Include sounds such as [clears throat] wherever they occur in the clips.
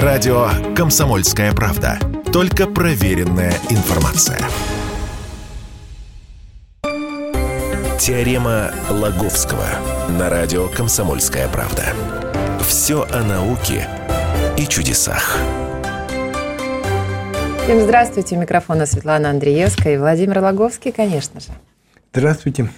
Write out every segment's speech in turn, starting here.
Радио «Комсомольская правда». Только проверенная информация. Теорема Лаговского на радио «Комсомольская правда». Все о науке и чудесах. Всем здравствуйте. У микрофона Светлана Андреевская и Владимир Логовский, конечно же. Здравствуйте.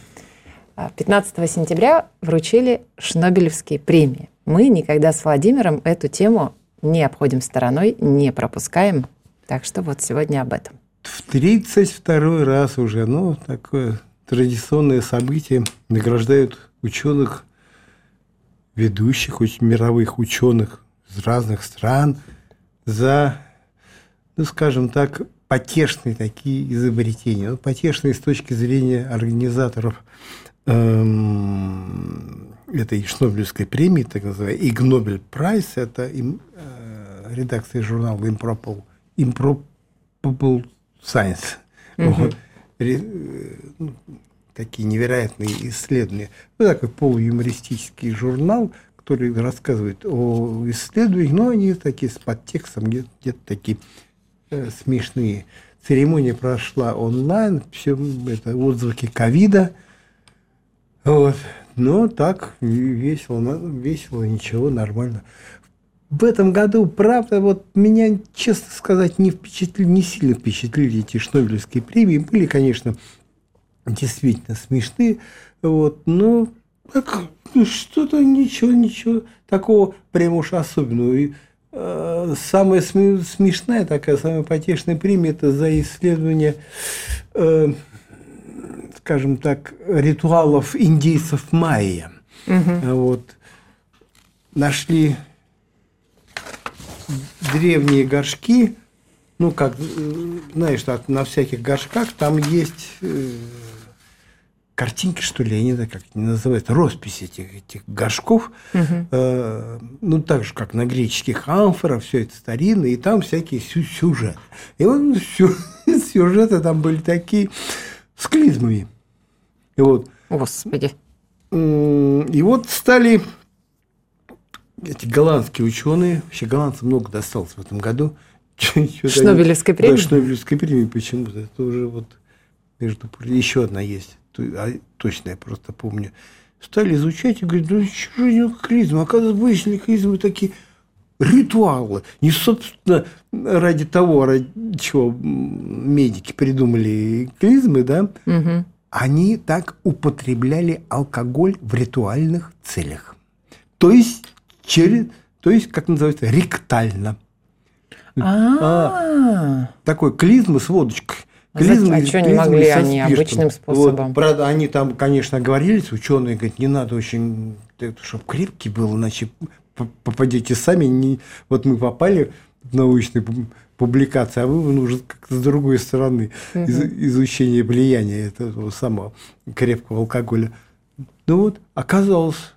15 а, сентября вручили Шнобелевские премии. Мы никогда с Владимиром эту тему не обходим стороной, не пропускаем. Так что вот сегодня об этом. В 32 раз уже, ну, такое традиционное событие, награждают ученых, ведущих мировых ученых из разных стран за, ну, скажем так, потешные такие изобретения. Ну, потешные с точки зрения организаторов эм, этой Шнобелевской премии, так называемой, Иг Нобель Прайс, это им, редакция журнала Improbable, Improbable Science. Угу. Вот. Ре, э, ну, такие невероятные исследования. Ну, такой полуюмористический журнал, который рассказывает о исследованиях, но они такие с подтекстом, где-то, где такие э, смешные. Церемония прошла онлайн, все это отзвуки ковида. Вот. Но так весело, весело, ничего, нормально. В этом году, правда, вот меня, честно сказать, не, впечатлили, не сильно впечатлили эти Шнобелевские премии. Были, конечно, действительно смешные, вот, но так, ну, что-то ничего, ничего такого прямо уж особенного. И, э, самая смешная такая, самая потешная премия – это за исследование э, скажем так, ритуалов индейцев майя. Угу. Вот. Нашли древние горшки, ну, как, знаешь, на всяких горшках там есть э, картинки, что ли, я не знаю, как они называются, роспись этих, этих горшков, угу. э, ну, так же, как на греческих амфорах, все это старинное, и там всякие сюжеты. И вот [laughs] сюжеты там были такие с клизмами. И вот, Господи. И вот стали эти голландские ученые, вообще голландцам много досталось в этом году. [laughs] Шнобелевской премии? Да, Шнобелевской премии почему-то. Это уже вот, между еще одна есть, а, точно я просто помню. Стали изучать и говорят, ну что же клизма? Оказывается, выяснили клизмы такие ритуалы. Не, собственно, ради того, ради чего медики придумали клизмы, да, угу они так употребляли алкоголь в ритуальных целях. То есть, через, то есть как называется, ректально. А, такой клизма с водочкой. Клизмы, а что не могли они обычным способом? Вот, правда, они там, конечно, говорились, ученые говорят, не надо очень, чтобы крепкий был, иначе попадете сами. Не... Вот мы попали в научный публикации, а вывод нужен как-то с другой стороны угу. из, изучения влияния этого самого крепкого алкоголя. Ну вот, оказалось,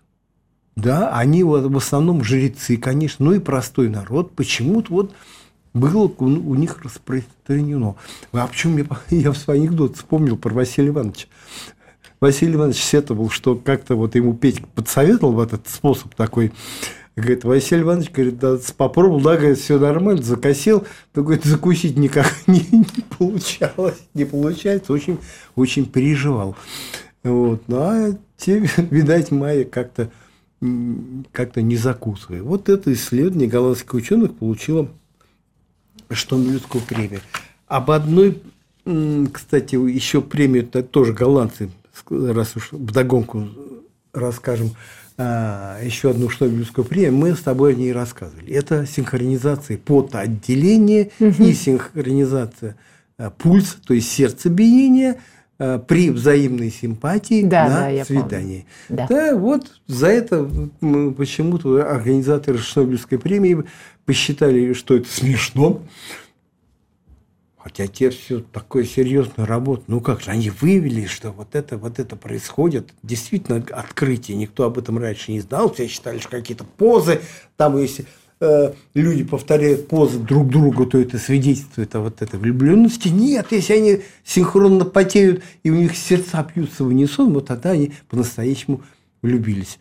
да, они вот в основном жрецы, конечно, ну и простой народ, почему-то вот было у, у них распространено. А почему [laughs] я, в свой анекдот вспомнил про Василия Ивановича. Василий Иванович сетовал, что как-то вот ему Петька подсоветовал в этот способ такой Говорит, Василий Иванович, говорит, да, попробовал, да, говорит, все нормально, закосил, то, говорит, закусить никак [laughs] не, не получалось, не получается, очень, очень переживал. Вот, ну, а те, [laughs] видать, Майя как-то как-то не закусывая. Вот это исследование голландских ученых получило Штомлюдскую премию. Об одной, кстати, еще премию, это тоже голландцы, раз уж вдогонку расскажем, а, еще одну Шнобелевскую премию, мы с тобой о ней рассказывали. Это синхронизация потоотделения угу. и синхронизация а, пульса, то есть сердцебиения при взаимной симпатии да, на да, свидании. Да. да, вот за это почему-то организаторы Шнобелевской премии посчитали, что это смешно. Хотя те все такое серьезную работу. Ну как же, они выявили, что вот это, вот это происходит. Действительно открытие. Никто об этом раньше не знал. Все считали, что какие-то позы. Там, если э, люди повторяют позы друг другу, то это свидетельствует о вот этой влюбленности. Нет, если они синхронно потеют, и у них сердца пьются в унисон, вот тогда они по-настоящему влюбились.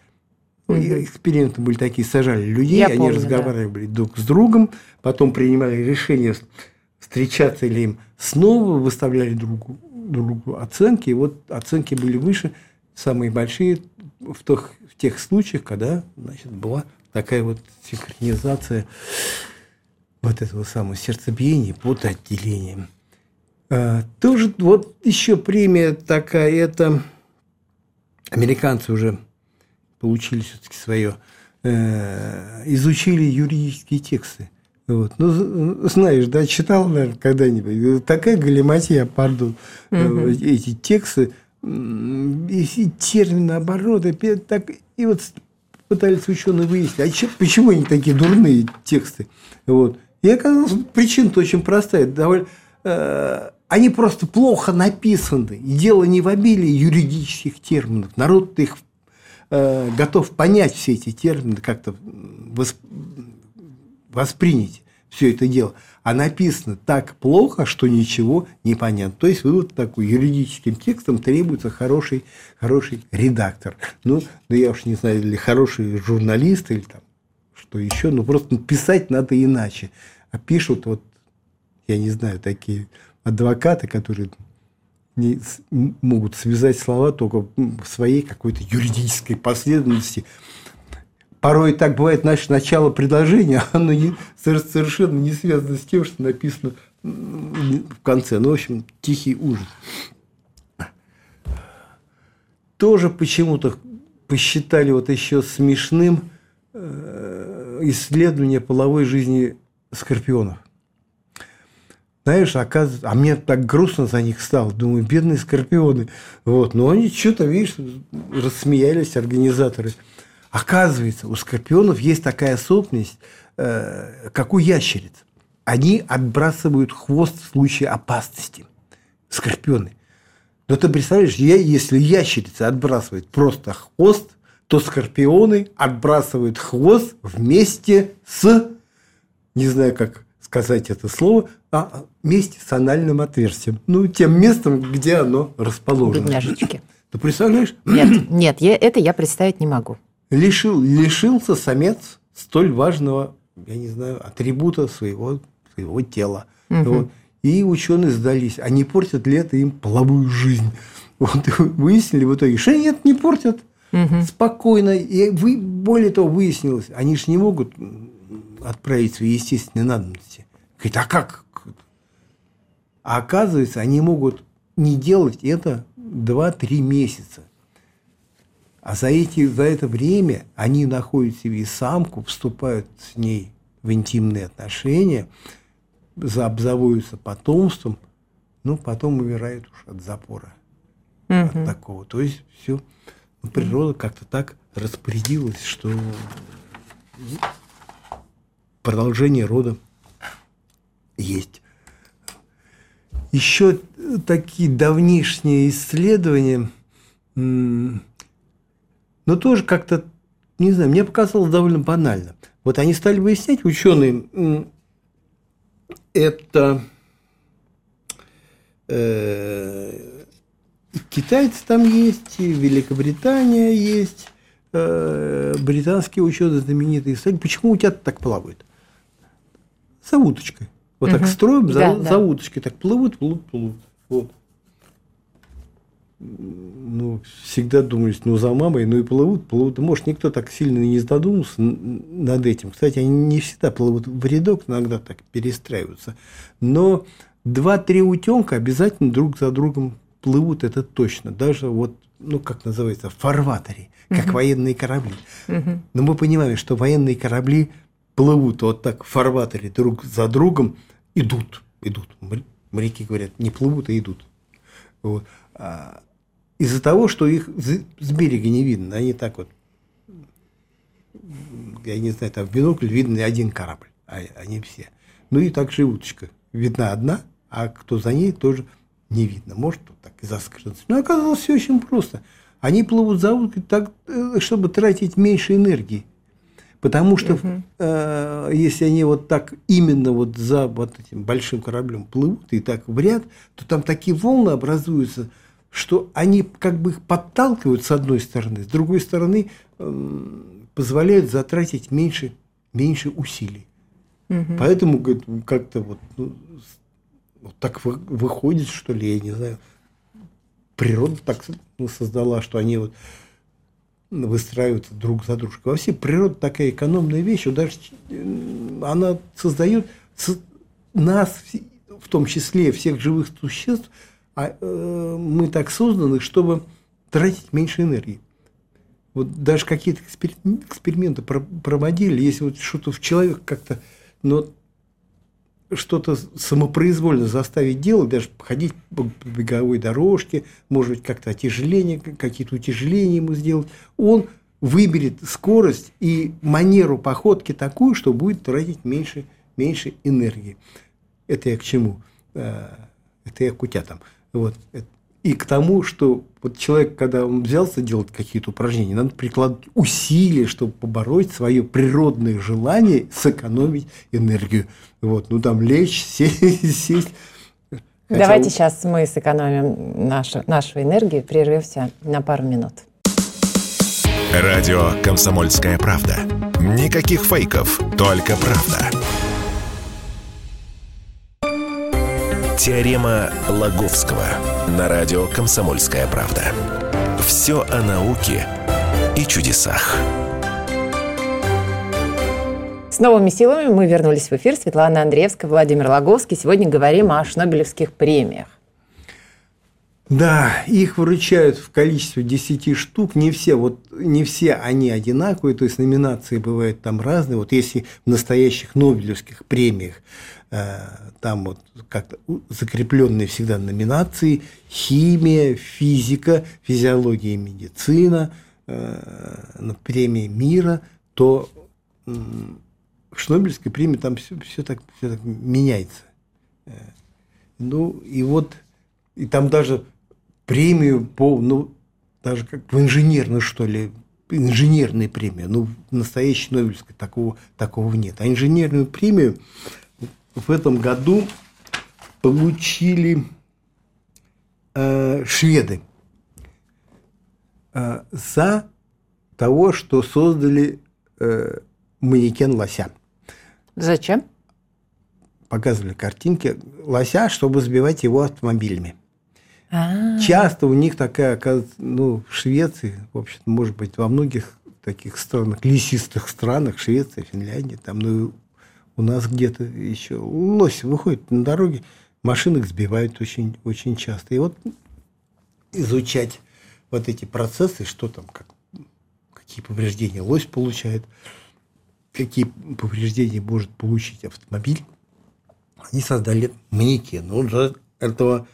Угу. Эксперименты были такие, сажали людей, Я они помню, разговаривали друг с другом, потом принимали решение, встречаться ли им снова, выставляли другу, другу оценки, и вот оценки были выше, самые большие в тех, в тех случаях, когда значит, была такая вот синхронизация вот этого самого сердцебиения под отделением. А, тоже вот еще премия такая, это американцы уже получили все-таки свое, э, изучили юридические тексты. Вот. Ну, знаешь, да, читал, наверное, когда-нибудь. Такая галиматья, пардон, угу. эти тексты, эти термины, обороты, так, и вот пытались ученые выяснить, а че, почему они такие дурные тексты. Вот. И оказалось, причина-то очень простая. Довольно, э, они просто плохо написаны. И дело не в обилии юридических терминов. Народ их э, готов понять все эти термины, как-то восп... воспринять все это дело. А написано так плохо, что ничего не понятно. То есть вот такой юридическим текстом требуется хороший, хороший редактор. Ну, да я уж не знаю, или хороший журналист, или там что еще. Ну, просто писать надо иначе. А пишут вот, я не знаю, такие адвокаты, которые не могут связать слова только в своей какой-то юридической последовательности. Порой так бывает, значит, начало предложения, [laughs] оно не, совершенно не связано с тем, что написано в конце. Ну, в общем, тихий ужас. Тоже почему-то посчитали вот еще смешным э, исследование половой жизни скорпионов. Знаешь, оказывается, а мне так грустно за них стало. Думаю, бедные скорпионы. Вот. Но они что-то, видишь, рассмеялись организаторы. Оказывается, у скорпионов есть такая особенность, э, как у ящериц. Они отбрасывают хвост в случае опасности. Скорпионы. Но ты представляешь, если ящерица отбрасывает просто хвост, то скорпионы отбрасывают хвост вместе с, не знаю, как сказать это слово, а вместе с анальным отверстием. Ну, тем местом, где оно расположено. Бедняжечки. Ты представляешь? Нет, [clears throat] нет, я, это я представить не могу. Лишил, лишился самец столь важного, я не знаю, атрибута своего, своего тела. Угу. Вот. И ученые сдались, а не портят ли это им половую жизнь? [laughs] Вот выяснили в итоге, что нет, не портят. Угу. Спокойно. И вы, более того, выяснилось, они же не могут отправить свои естественные надобности. Говорит, а как? А оказывается, они могут не делать это 2-3 месяца. А за, эти, за это время они находят себе самку, вступают с ней в интимные отношения, обзаводятся потомством, ну, потом умирают уж от запора. Угу. От такого. То есть все. Ну, природа как-то так распорядилась, что продолжение рода есть. Еще такие давнишние исследования, но тоже как-то, не знаю, мне показалось довольно банально. Вот они стали выяснять, ученые, это э, китайцы там есть, Великобритания есть, э, британские ученые знаменитые. Почему у тебя так плавают? за уточкой. Вот угу. так строим за, да, за да. уточкой, так плывут, плывут, плывут. Вот. Ну, всегда думаешь, ну, за мамой, ну и плывут, плывут. Может, никто так сильно не задумался над этим. Кстати, они не всегда плывут в рядок, иногда так перестраиваются. Но два-три утенка обязательно друг за другом плывут, это точно. Даже вот, ну, как называется, фарватере, как угу. военные корабли. Угу. Но мы понимаем, что военные корабли – плывут вот так в фарватере друг за другом, идут, идут. Моряки говорят, не плывут, а идут. Вот. А из-за того, что их с берега не видно, они так вот, я не знаю, там в бинокль видно один корабль, а они все. Ну и так же уточка. Видна одна, а кто за ней тоже не видно. Может, вот так и заскрыться. Но оказалось все очень просто. Они плывут за уткой так, э, чтобы тратить меньше энергии. Потому что угу. э, если они вот так именно вот за вот этим большим кораблем плывут и так в ряд, то там такие волны образуются, что они как бы их подталкивают с одной стороны, с другой стороны э, позволяют затратить меньше, меньше усилий. Угу. Поэтому как-то вот, ну, вот так выходит, что ли, я не знаю. Природа так ну, создала, что они вот выстраиваются друг за дружкой. Вообще природа такая экономная вещь, даже она создает нас, в том числе всех живых существ, а, э, мы так созданы, чтобы тратить меньше энергии. Вот даже какие-то эксперименты проводили, если вот что-то в человек как-то, но что-то самопроизвольно заставить делать, даже ходить по беговой дорожке, может быть, как-то отяжеление, какие-то утяжеления ему сделать, он выберет скорость и манеру походки такую, что будет тратить меньше, меньше энергии. Это я к чему? Э, это я к утятам. Вот и к тому, что вот человек, когда он взялся делать какие-то упражнения, надо прикладывать усилия, чтобы побороть свое природное желание сэкономить энергию. Вот, ну там лечь, [laughs] сесть. сесть. Хотя... Давайте сейчас мы сэкономим нашу, нашу энергию, прервемся на пару минут. Радио «Комсомольская правда». Никаких фейков, только правда. Теорема Лаговского на радио «Комсомольская правда». Все о науке и чудесах. С новыми силами мы вернулись в эфир. Светлана Андреевская, Владимир Лаговский. Сегодня говорим о Шнобелевских премиях. Да, их вручают в количестве 10 штук. Не все, вот, не все они одинаковые, то есть номинации бывают там разные. Вот если в настоящих Нобелевских премиях там вот как-то закрепленные всегда номинации химия, физика, физиология и медицина, э, премия мира, то в Шнобелевской премии там все, все, так, все так меняется. Э, ну, и вот, и там даже премию по, ну, даже как в инженерную, что ли, инженерная премия. Ну, настоящей Нобелевской такого, такого нет. А инженерную премию в этом году получили э, шведы э, за того, что создали э, манекен лося. Зачем? Показывали картинки лося, чтобы сбивать его автомобилями. А-а-а. Часто у них такая, оказывается, ну, в Швеции, в общем может быть, во многих таких странах, лесистых странах, Швеция, Финляндия, там, ну, у нас где-то еще лось выходит на дороге, машины сбивают очень, очень часто. И вот изучать вот эти процессы, что там, как, какие повреждения лось получает, какие повреждения может получить автомобиль, они создали манекен. Вот за этого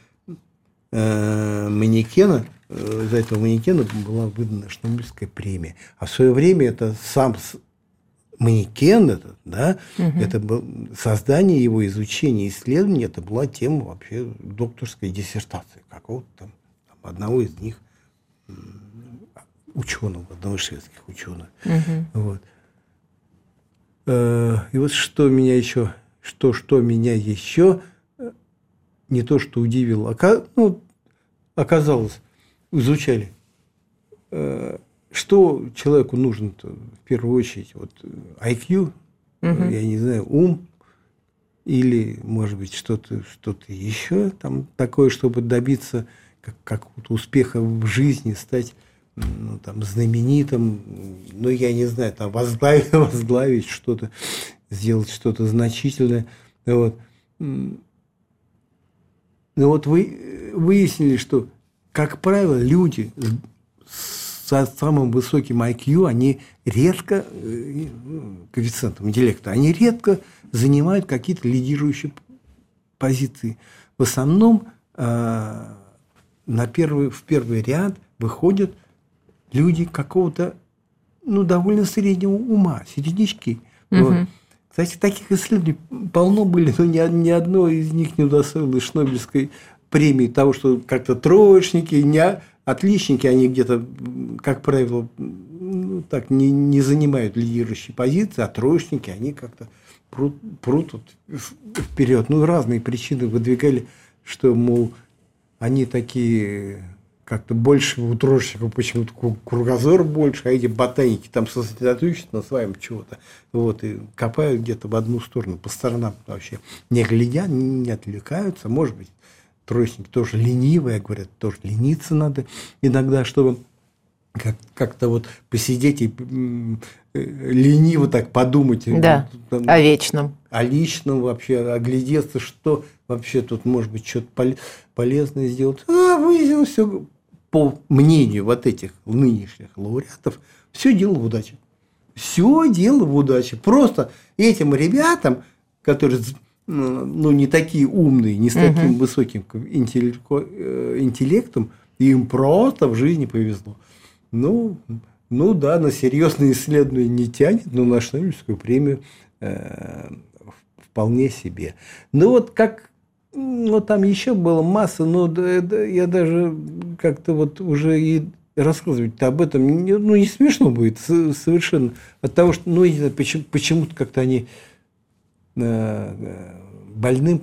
э, манекена, э, за этого манекена была выдана Шнобелевская премия. А в свое время это сам манекен этот, да, угу. это был создание его, изучение, исследование, это была тема вообще докторской диссертации какого-то там, одного из них ученого, одного из шведских ученых. Угу. Вот. Э, и вот что меня еще, что, что меня еще э, не то, что удивило, ну, оказалось, изучали э, что человеку нужно в первую очередь? Вот IQ, угу. я не знаю, ум или, может быть, что-то что еще там такое, чтобы добиться как, какого-то успеха в жизни, стать ну, там, знаменитым, ну, я не знаю, там, возглавить, [laughs] возглавить что-то, сделать что-то значительное. Вот. Ну, вот вы выяснили, что, как правило, люди с самым высоким IQ, они редко, э, коэффициентом интеллекта, они редко занимают какие-то лидирующие позиции. В основном э, на первый, в первый ряд выходят люди какого-то ну, довольно среднего ума, середнячки. Угу. Вот. Кстати, таких исследований полно были, но ни, ни одно из них не удостоилось Шнобелевской премии того, что как-то троечники, не, отличники, они где-то, как правило, ну, так не, не занимают лидирующие позиции, а троечники, они как-то прут, прут вот вперед. Ну, разные причины выдвигали, что, мол, они такие как-то больше у тружеников почему-то кругозор больше, а эти ботаники там сосредоточены на своем чего-то. Вот, и копают где-то в одну сторону, по сторонам вообще. Не глядя, не отвлекаются. Может быть, троечники тоже ленивые, говорят, тоже лениться надо иногда, чтобы как- как-то вот посидеть и лениво так подумать. Да, там, о вечном. О личном вообще, оглядеться, что вообще тут может быть что-то полезное сделать. А, выяснилось все, по мнению вот этих нынешних лауреатов, все дело в удаче. Все дело в удаче. Просто этим ребятам, которые ну, не такие умные, не с таким угу. высоким э, интеллектом, им просто в жизни повезло. Ну, ну да, на серьезные исследования не тянет, но на Шнобелевскую премию э, вполне себе. Ну вот как, ну там еще было масса, но да, да, я даже как-то вот уже и рассказывать об этом ну, не смешно будет совершенно. От того, что, ну, почему, почему-то как-то они больным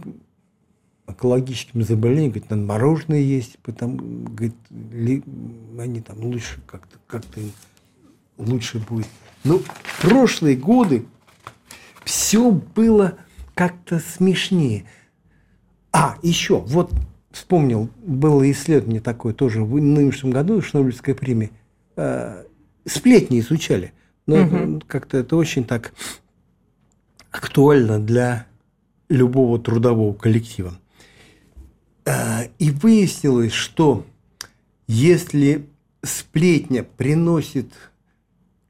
онкологическими заболеваниями, говорит, надо мороженое есть, потому, говорит, ли, они там лучше как-то, как-то лучше будет. Ну, в прошлые годы все было как-то смешнее. А, еще, вот вспомнил, было исследование такое тоже в нынешнем году, Шнобелевская премия. Э, сплетни изучали. Но угу. как-то это очень так актуально для любого трудового коллектива. Э, и выяснилось, что если сплетня приносит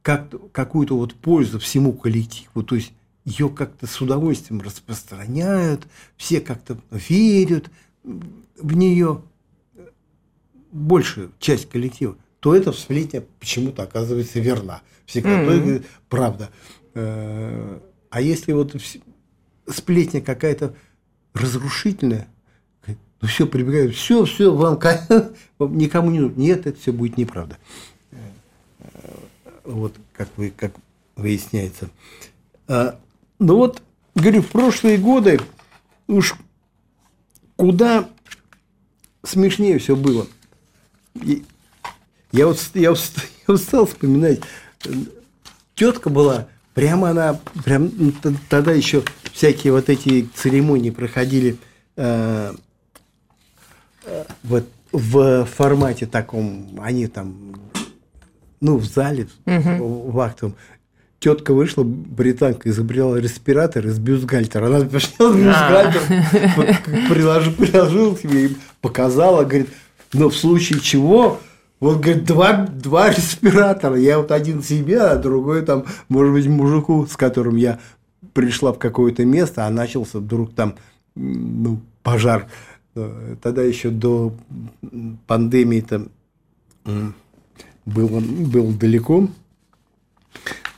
как какую-то вот пользу всему коллективу, то есть ее как-то с удовольствием распространяют, все как-то верят в нее, большая часть коллектива, то эта сплетня почему-то оказывается верна. Всегда mm-hmm. правда. Э, а если вот сплетня какая-то разрушительная, ну все, прибегают, все, все, [laughs] вам никому не нужно. Нет, это все будет неправда вот как, вы, как выясняется. А, ну вот, говорю, в прошлые годы уж куда смешнее все было. И я вот, я, вот, [laughs] я вот вспоминать, тетка была, прямо она, прям тогда еще всякие вот эти церемонии проходили э, э, вот в формате таком, они там ну, в зале, угу. в актовом, тетка вышла, британка, изобрела респиратор из бюстгальтера. Она сняла бюстгальтер, приложил, приложил к себе и показала, говорит, но в случае чего, вот, говорит, два, два респиратора. Я вот один себе, а другой там, может быть, мужику, с которым я пришла в какое-то место, а начался вдруг там ну, пожар. Тогда еще до пандемии там был, был далеко,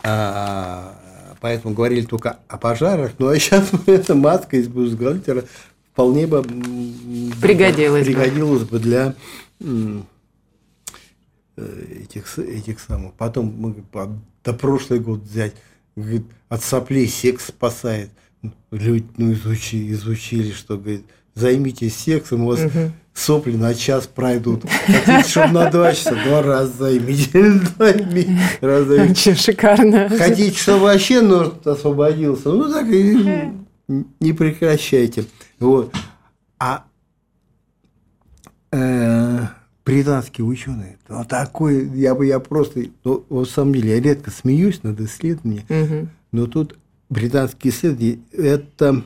а, поэтому говорили только о пожарах. Ну а сейчас [laughs] эта маска из бюстгальтера вполне бы пригодилась, пригодилась бы для этих, этих самых. Потом мы до прошлый год взять, говорит, от соплей секс спасает. Люди ну, изучили, изучили, что говорит, займитесь сексом, у вас угу. сопли на час пройдут. Хотите, чтобы на два часа, два раза займите. Очень шикарно. Хотите, чтобы вообще нос освободился, ну так и не прекращайте. Вот. А э, британские ученые, ну, такой, я бы я просто, ну, в самом деле, я редко смеюсь над исследованиями, угу. но тут британские исследования, это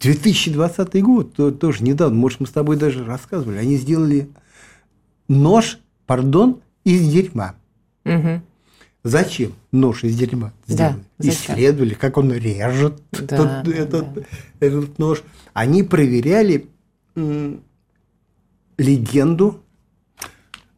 2020 год, то, тоже недавно, может, мы с тобой даже рассказывали, они сделали нож, пардон, из дерьма. Угу. Зачем нож из дерьма сделали? Да, Исследовали, как он режет да, тот, этот, да. этот нож. Они проверяли легенду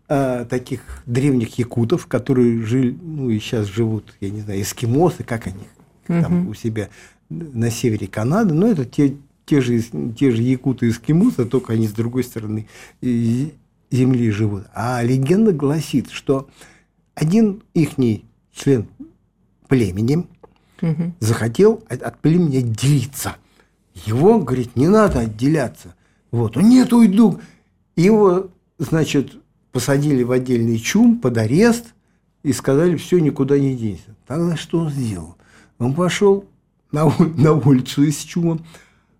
э, таких древних якутов, которые жили, ну и сейчас живут, я не знаю, эскимосы, как они угу. там у себя на севере Канады, но это те, те, же, те же якуты из Кимуса, только они с другой стороны земли живут. А легенда гласит, что один ихний член племени угу. захотел от, от племени отделиться. Его, говорит, не надо отделяться. Вот, нет, уйду. Его значит, посадили в отдельный чум под арест и сказали, все, никуда не денься. Тогда что он сделал? Он пошел на, на улицу из чума,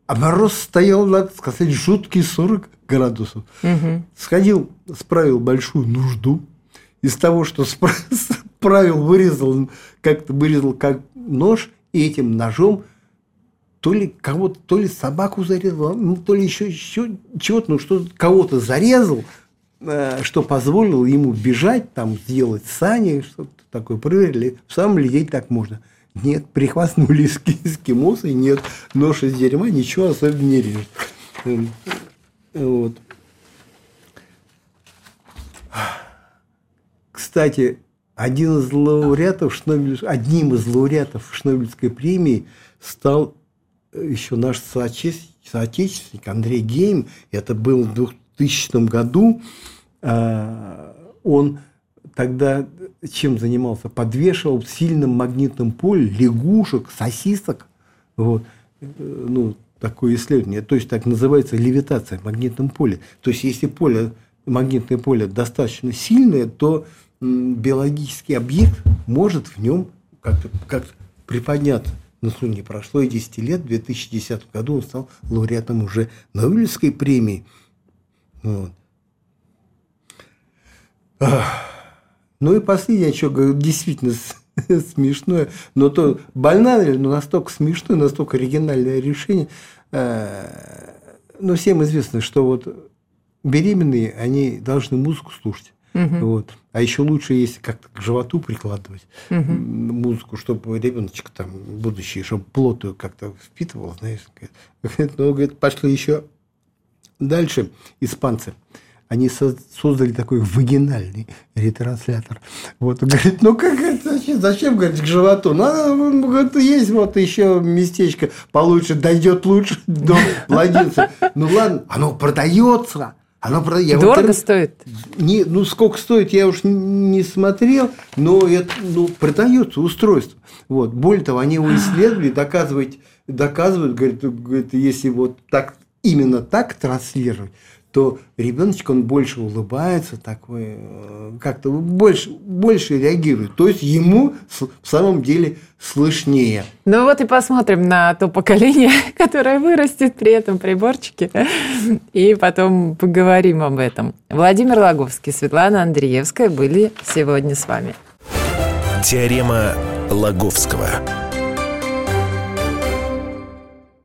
а мороз стоял, надо сказать, жуткий 40 градусов. Угу. Сходил, справил большую нужду. Из того, что [laughs] справил, вырезал, как-то вырезал как нож, и этим ножом то ли кого-то, то ли собаку зарезал, ну, то ли еще, еще чего-то, ну, что кого-то зарезал, э, что позволило ему бежать, там, сделать сани, что-то такое. Проверили, в самом ли так можно. Нет, прихвастнули эскимосы, нет, нож из дерьма ничего особенно не режет. Эм, вот. Кстати, один из лауреатов Шнобель... одним из лауреатов Шнобелевской премии стал еще наш соотечественник Андрей Гейм. Это был в 2000 году. А, он тогда чем занимался? Подвешивал в сильном магнитном поле лягушек, сосисок. Вот. Э, ну, такое исследование. То есть так называется левитация в магнитном поле. То есть если поле, магнитное поле достаточно сильное, то биологический объект может в нем как-то как приподняться. Но ну, не прошло и 10 лет, в 2010 году он стал лауреатом уже Нобелевской премии. Вот. Ну и последнее, что говорю, действительно [laughs] смешное, но то банальное, но настолько смешное, настолько оригинальное решение. Э, но всем известно, что вот беременные, они должны музыку слушать. Угу. Вот. А еще лучше, если как-то к животу прикладывать угу. музыку, чтобы ребеночек там будущий, чтобы плоту как-то впитывал, знаешь. Ну, говорит, пошли еще дальше испанцы они создали такой вагинальный ретранслятор. Вот, он говорит, ну как это, зачем, зачем говорит, к животу? Надо, говорит, есть вот еще местечко получше, дойдет лучше до [laughs] младенца. Ну ладно, оно продается. Оно продается. Дорого вот, стоит? Не, ну, сколько стоит, я уж не смотрел, но это ну, продается устройство. Вот. Более того, они его исследовали, [gasps] доказывают, доказывают говорят, говорят, если вот так, именно так транслировать, то ребеночек, он больше улыбается, такой, э, как-то больше, больше реагирует. То есть ему в самом деле слышнее. Ну вот и посмотрим на то поколение, [laughs] которое вырастет при этом приборчике, [laughs] и потом поговорим об этом. Владимир Логовский, Светлана Андреевская были сегодня с вами. Теорема Лаговского.